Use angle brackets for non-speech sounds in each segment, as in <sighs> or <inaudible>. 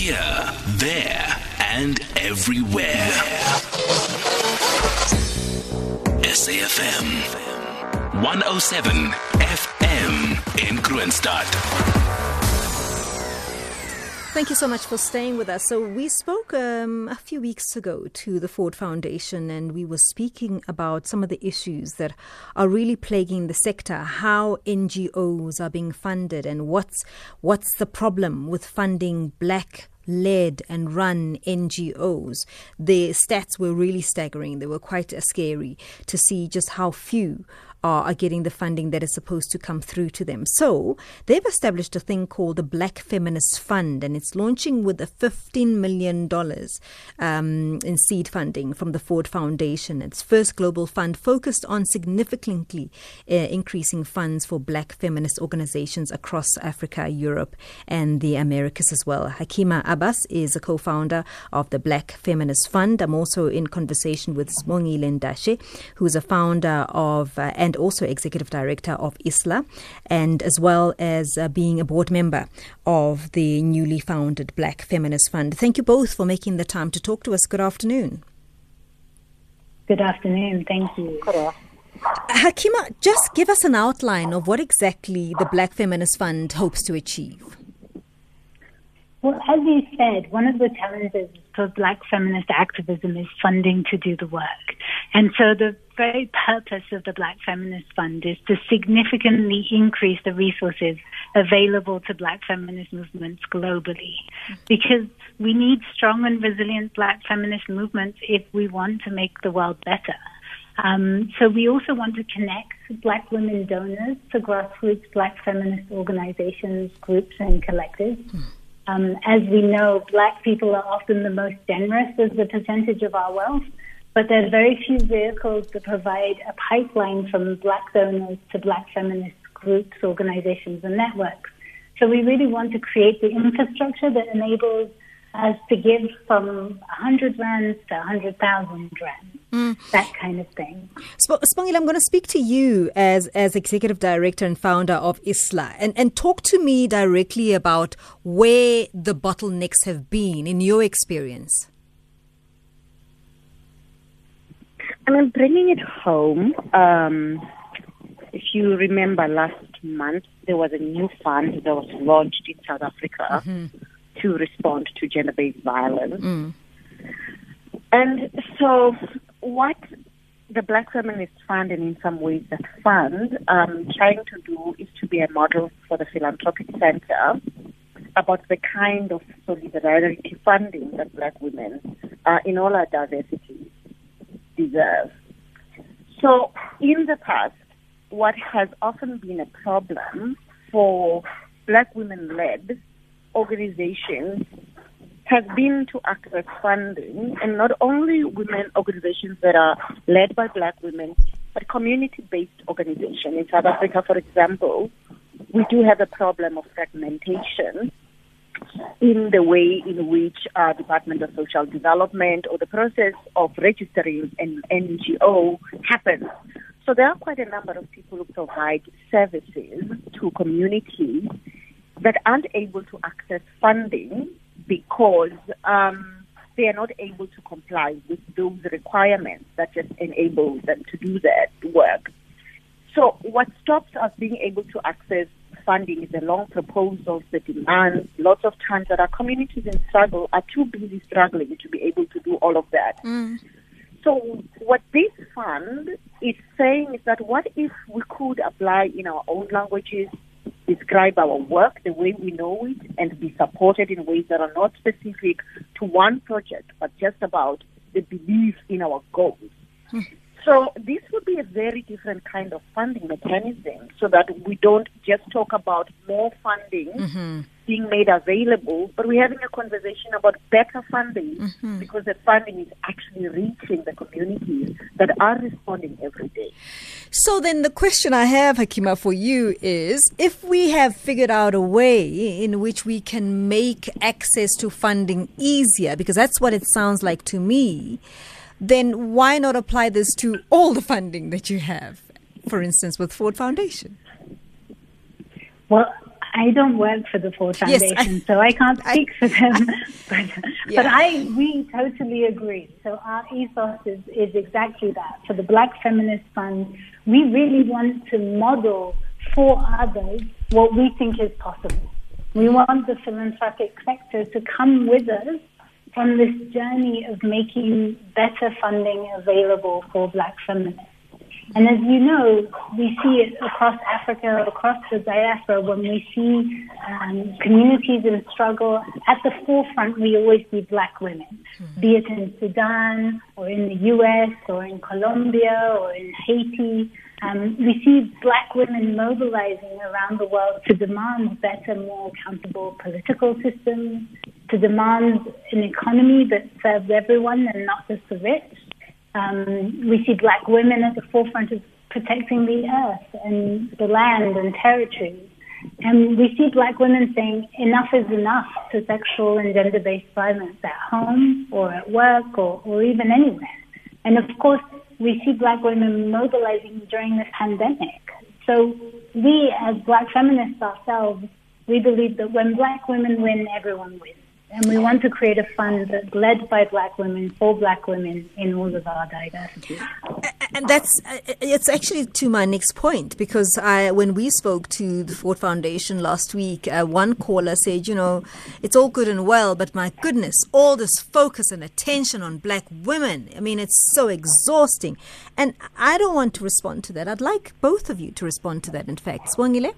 Here, there, and everywhere. SAFM 107 FM in Kroonstad. Thank you so much for staying with us. So, we spoke um, a few weeks ago to the Ford Foundation, and we were speaking about some of the issues that are really plaguing the sector, how NGOs are being funded, and what's what's the problem with funding black led and run NGOs. The stats were really staggering. They were quite scary to see just how few are, are getting the funding that is supposed to come through to them. So they've established a thing called the Black Feminist Fund, and it's launching with a $15 million um, in seed funding from the Ford Foundation. Its first global fund focused on significantly uh, increasing funds for black feminist organizations across Africa, Europe, and the Americas as well. Hakima Abbas is a co founder of the Black Feminist Fund. I'm also in conversation with Sibongile Ndashe, who is a founder of uh, and also executive director of ISLA, and as well as uh, being a board member of the newly founded Black Feminist Fund. Thank you both for making the time to talk to us. Good afternoon. Good afternoon. Thank you. Hakima, just give us an outline of what exactly the Black Feminist Fund hopes to achieve. Well, as you said, one of the challenges for black feminist activism is funding to do the work. And so the very purpose of the Black Feminist Fund is to significantly increase the resources available to black feminist movements globally. Because we need strong and resilient black feminist movements if we want to make the world better. Um, so we also want to connect black women donors to grassroots black feminist organizations, groups, and collectives. Um, as we know, black people are often the most generous as a percentage of our wealth, but there are very few vehicles that provide a pipeline from black donors to black feminist groups, organizations, and networks. So we really want to create the infrastructure that enables us to give from 100 rands to 100,000 rands. Mm. That kind of thing. Sp- I'm going to speak to you as, as executive director and founder of ISLA and, and talk to me directly about where the bottlenecks have been in your experience. I mean, bringing it home, um, if you remember last month, there was a new fund that was launched in South Africa mm-hmm. to respond to gender based violence. Mm. And so, what the Black Feminist Fund and in some ways that fund um, trying to do is to be a model for the philanthropic center about the kind of solidarity funding that black women, uh, in all our diversity, deserve. So, in the past, what has often been a problem for black women led organizations has been to access funding, and not only women organizations that are led by black women, but community based organizations. In South Africa, for example, we do have a problem of fragmentation in the way in which our Department of Social Development or the process of registering an NGO happens. So there are quite a number of people who provide services to communities that aren't able to access funding because um, they are not able to comply with those requirements that just enable them to do that work. So what stops us being able to access funding is a long proposal, the demands. Lots of times that our communities in struggle are too busy struggling to be able to do all of that. Mm. So what this fund is saying is that what if we could apply in our own languages, describe our work the way we know it, and be supported in ways that are not specific to one project, but just about the belief in our goals. Mm. So this would be a very different kind of funding mechanism so that we don't just talk about more funding mm-hmm. Being made available, but we're having a conversation about better funding mm-hmm. because the funding is actually reaching the communities that are responding every day. So then the question I have, Hakima, for you is if we have figured out a way in which we can make access to funding easier, because that's what it sounds like to me then why not apply this to all the funding that you have, for instance, with Ford Foundation? Well, I don't work for the Ford Foundation, yes, I, so I can't speak I, for them. <laughs> but, yeah. but I, we totally agree. So our ethos is, is exactly that. For the Black Feminist Fund, we really want to model for others what we think is possible. We want the philanthropic sector to come with us on this journey of making better funding available for black feminists. And as you know, we see it across Africa, across the diaspora, when we see um, communities in struggle, at the forefront we always see black women, mm-hmm. be it in Sudan or in the US or in Colombia or in Haiti. Um, we see black women mobilizing around the world to demand better, more accountable political systems, to demand an economy that serves everyone and not just the rich. Um, we see black women at the forefront of protecting the earth and the land and territories. And we see black women saying enough is enough to sexual and gender based violence at home or at work or, or even anywhere. And of course, we see black women mobilizing during this pandemic. So we, as black feminists ourselves, we believe that when black women win, everyone wins. And we want to create a fund that's led by black women for black women in all of our diversity. And that's it's actually to my next point because I, when we spoke to the Ford Foundation last week, uh, one caller said, you know, it's all good and well, but my goodness, all this focus and attention on black women. I mean, it's so exhausting. And I don't want to respond to that. I'd like both of you to respond to that. In fact, Sibongile.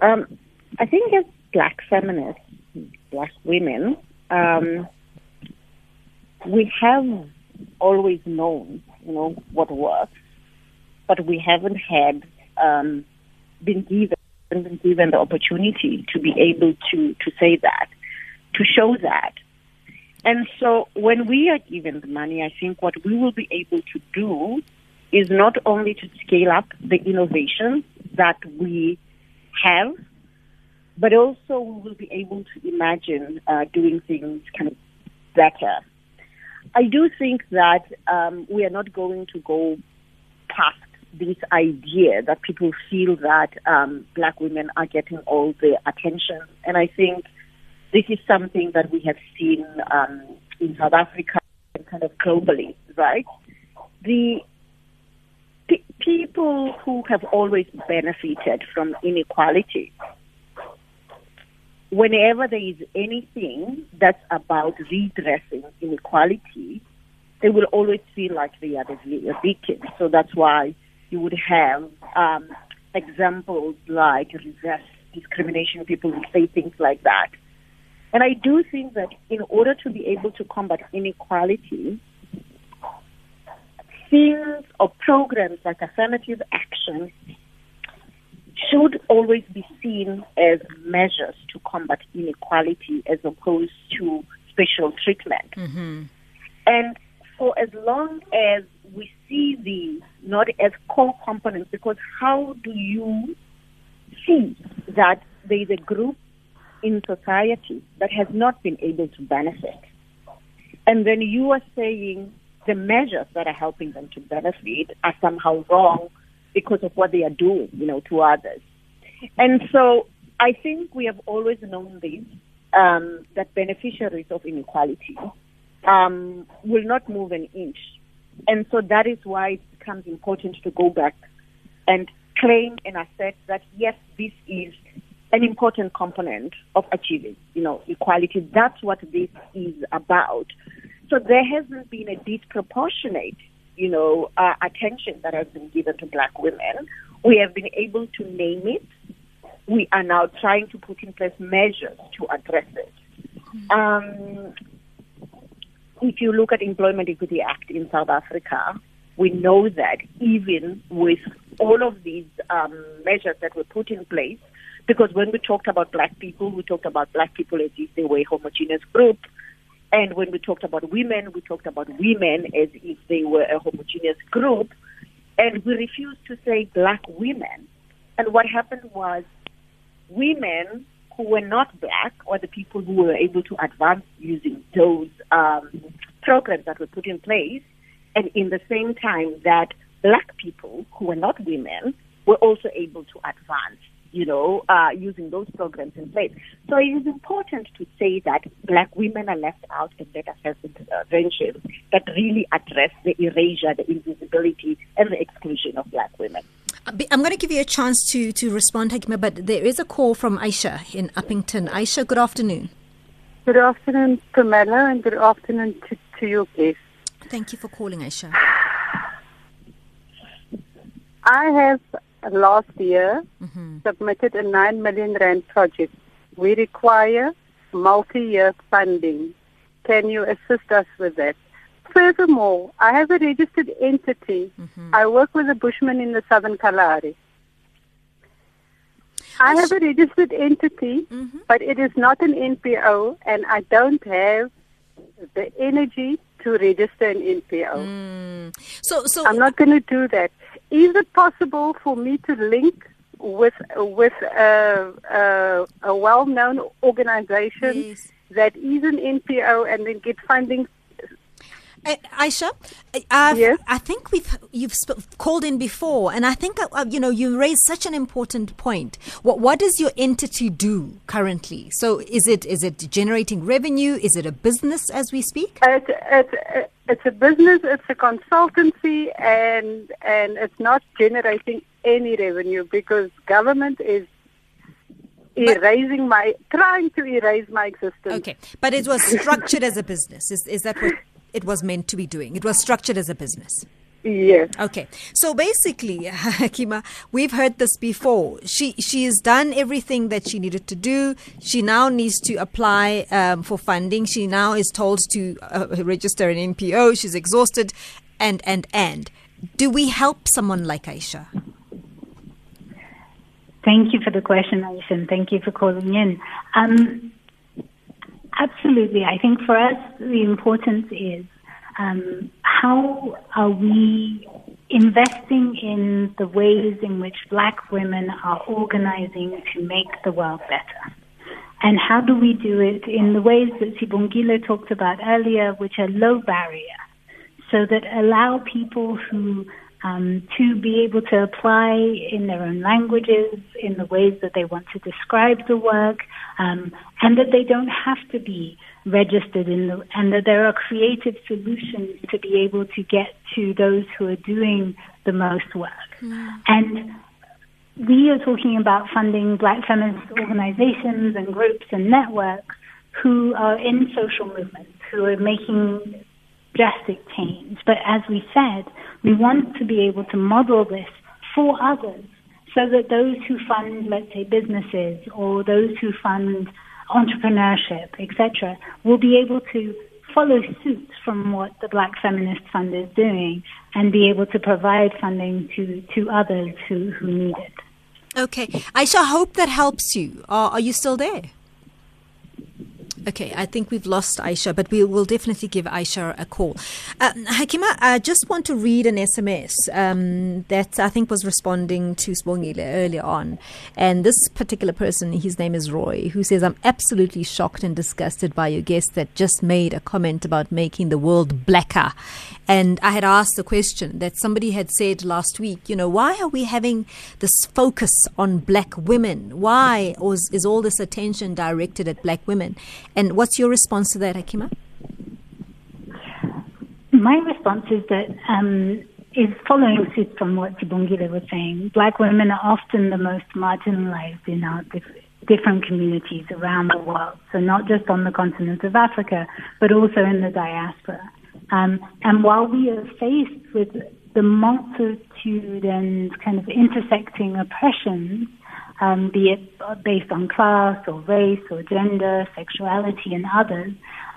Um, I think as black feminists, black women, um, we have always known, you know, what works, but we haven't had um, been given been given the opportunity to be able to to say that, to show that. And so when we are given the money, I think what we will be able to do is not only to scale up the innovation that we have but also we will be able to imagine uh, doing things kind of better. I do think that um, we are not going to go past this idea that people feel that um, black women are getting all the attention. And I think this is something that we have seen um, in South Africa and kind of globally, right? The p- people who have always benefited from inequality whenever there is anything that's about redressing inequality, they will always feel like they are the victim. So that's why you would have um, examples like reverse discrimination. People will say things like that. And I do think that in order to be able to combat inequality, things or programs like affirmative action should always be seen as measures to combat inequality as opposed to special treatment. Mm-hmm. And for as long as we see these not as core components, because how do you see that there is a group in society that has not been able to benefit? And then you are saying the measures that are helping them to benefit are somehow wrong because of what they are doing, you know, to others. And so I think we have always known this, um, that beneficiaries of inequality um, will not move an inch. And so that is why it becomes important to go back and claim and assert that, yes, this is an important component of achieving, you know, equality. That's what this is about. So there hasn't been a disproportionate you know, uh, attention that has been given to black women. We have been able to name it. We are now trying to put in place measures to address it. Um, if you look at Employment Equity Act in South Africa, we know that even with all of these um, measures that were put in place, because when we talked about black people, we talked about black people as if they were a homogeneous group. And when we talked about women, we talked about women as if they were a homogeneous group. And we refused to say black women. And what happened was women who were not black or the people who were able to advance using those um, programs that were put in place, and in the same time that black people who were not women were also able to advance you know, uh, using those programs in place. So it is important to say that black women are left out in data health interventions that really address the erasure, the invisibility, and the exclusion of black women. I'm going to give you a chance to, to respond, Hakima, but there is a call from Aisha in Upington. Aisha, good afternoon. Good afternoon, Pamela, and good afternoon to, to you, please. Thank you for calling, Aisha. <sighs> I have last year mm-hmm. submitted a 9 million rand project. We require multi-year funding. Can you assist us with that? Furthermore, I have a registered entity. Mm-hmm. I work with the Bushmen in the Southern Kalahari. I have a registered entity, mm-hmm. but it is not an NPO, and I don't have the energy to register an NPO. Mm. So, so I'm not going to do that. Is it possible for me to link with with a, a, a well-known organization yes. that is an NPO and then get funding uh, Aisha, uh, yes? I think we've you've sp- called in before, and I think uh, uh, you know you raised such an important point. What what does your entity do currently? So is it is it generating revenue? Is it a business as we speak? It's, it's, it's a business. It's a consultancy, and and it's not generating any revenue because government is erasing my trying to erase my existence. Okay, but it was structured as a business. Is is that what it was meant to be doing. It was structured as a business. Yes. Okay. So basically, <laughs> Hakima, we've heard this before. She she has done everything that she needed to do. She now needs to apply um, for funding. She now is told to uh, <laughs> register an NPO. She's exhausted, and and and. Do we help someone like Aisha? Thank you for the question, Aisha, and thank you for calling in. Um, Absolutely. I think for us, the importance is um, how are we investing in the ways in which black women are organizing to make the world better? And how do we do it in the ways that Sibongile talked about earlier, which are low barrier, so that allow people who um, to be able to apply in their own languages, in the ways that they want to describe the work, um, and that they don't have to be registered in the, and that there are creative solutions to be able to get to those who are doing the most work. Mm. And we are talking about funding black feminist organizations and groups and networks who are in social movements, who are making drastic change. But as we said, we want to be able to model this for others so that those who fund, let's say, businesses or those who fund entrepreneurship, etc., will be able to follow suit from what the Black Feminist Fund is doing and be able to provide funding to, to others who, who need it. Okay. Aisha, hope that helps you. Are, are you still there? Okay, I think we've lost Aisha, but we will definitely give Aisha a call. Uh, Hakima, I just want to read an SMS um, that I think was responding to Sbongile earlier on. And this particular person, his name is Roy, who says, I'm absolutely shocked and disgusted by your guest that just made a comment about making the world blacker. And I had asked the question that somebody had said last week, you know, why are we having this focus on black women? Why is, is all this attention directed at black women? And what's your response to that, Akima? My response is that um, is following suit from what Sibongile was saying. Black women are often the most marginalized in our different communities around the world. So not just on the continent of Africa, but also in the diaspora. Um, and while we are faced with the multitude and kind of intersecting oppressions, um, be it based on class or race or gender, sexuality, and others,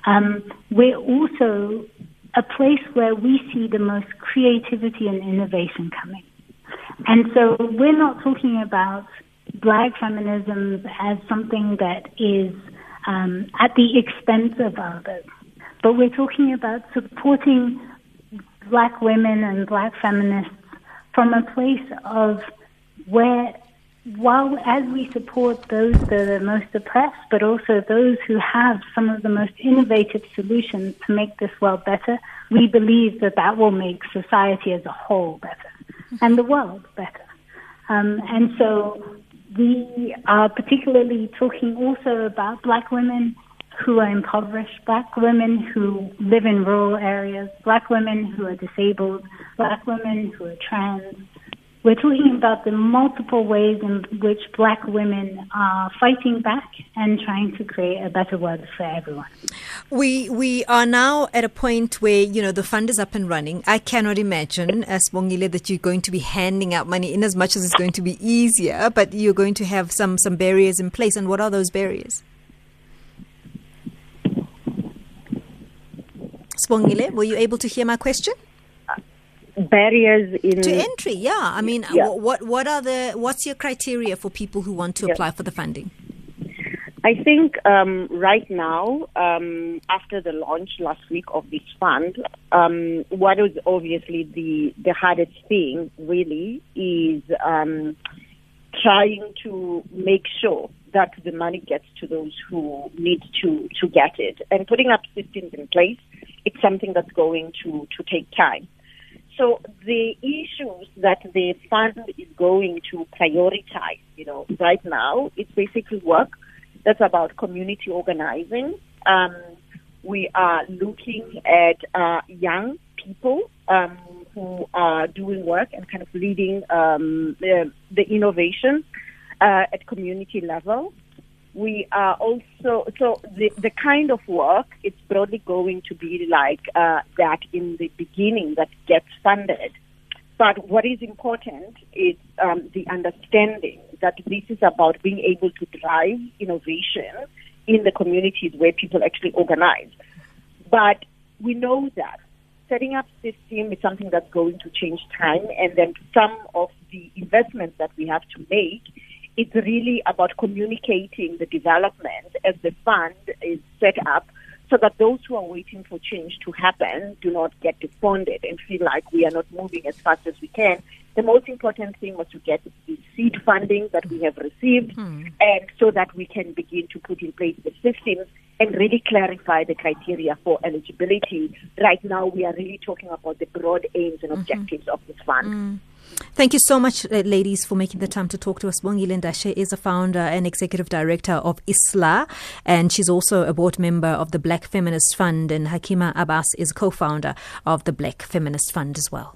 um, we're also a place where we see the most creativity and innovation coming. And so we're not talking about black feminism as something that is um, at the expense of others, but we're talking about supporting black women and black feminists from a place of where while as we support those that are most oppressed, but also those who have some of the most innovative solutions to make this world better, we believe that that will make society as a whole better and the world better. Um, and so we are particularly talking also about black women who are impoverished, black women who live in rural areas, black women who are disabled, black women who are trans. We're talking about the multiple ways in which black women are fighting back and trying to create a better world for everyone. We we are now at a point where you know the fund is up and running. I cannot imagine, Sibongile, that you're going to be handing out money in as much as it's going to be easier, but you're going to have some some barriers in place. And what are those barriers? Were you able to hear my question? Barriers in To entry, yeah. I mean, Yeah. what what are the what's your criteria for people who want to Yeah. apply for the funding? I think um, right now, um, after the launch last week of this fund, um, what is obviously the, the hardest thing really is um, trying to make sure that the money gets to those who need to, to get it. And putting up systems in place, it's something that's going to, to take time. So the issues that the fund is going to prioritize, you know, right now, it's basically work that's about community organizing. Um, we are looking at uh, young people um, who are doing work and kind of leading um, the, the innovation uh, at community level. We are also so the the kind of work it's broadly going to be like uh, that in the beginning that gets funded. But what is important is um, the understanding that this is about being able to drive innovation in the communities where people actually organize. But we know that setting up system is something that's going to change time, and then some of the investments that we have to make, it's really about communicating the development as the fund is set up so that those who are waiting for change to happen do not get despondent and feel like we are not moving as fast as we can. The most important thing was to get the seed funding that we have received hmm. and so that we can begin to put in place the systems and really clarify the criteria for eligibility. Right now, we are really talking about the broad aims and mm-hmm. objectives of this fund. Mm. Thank you so much, uh, ladies, for making the time to talk to us. Bongile Ndashe is a founder and executive director of ISLA, and she's also a board member of the Black Feminist Fund, and Hakima Abbas is co-founder of the Black Feminist Fund as well.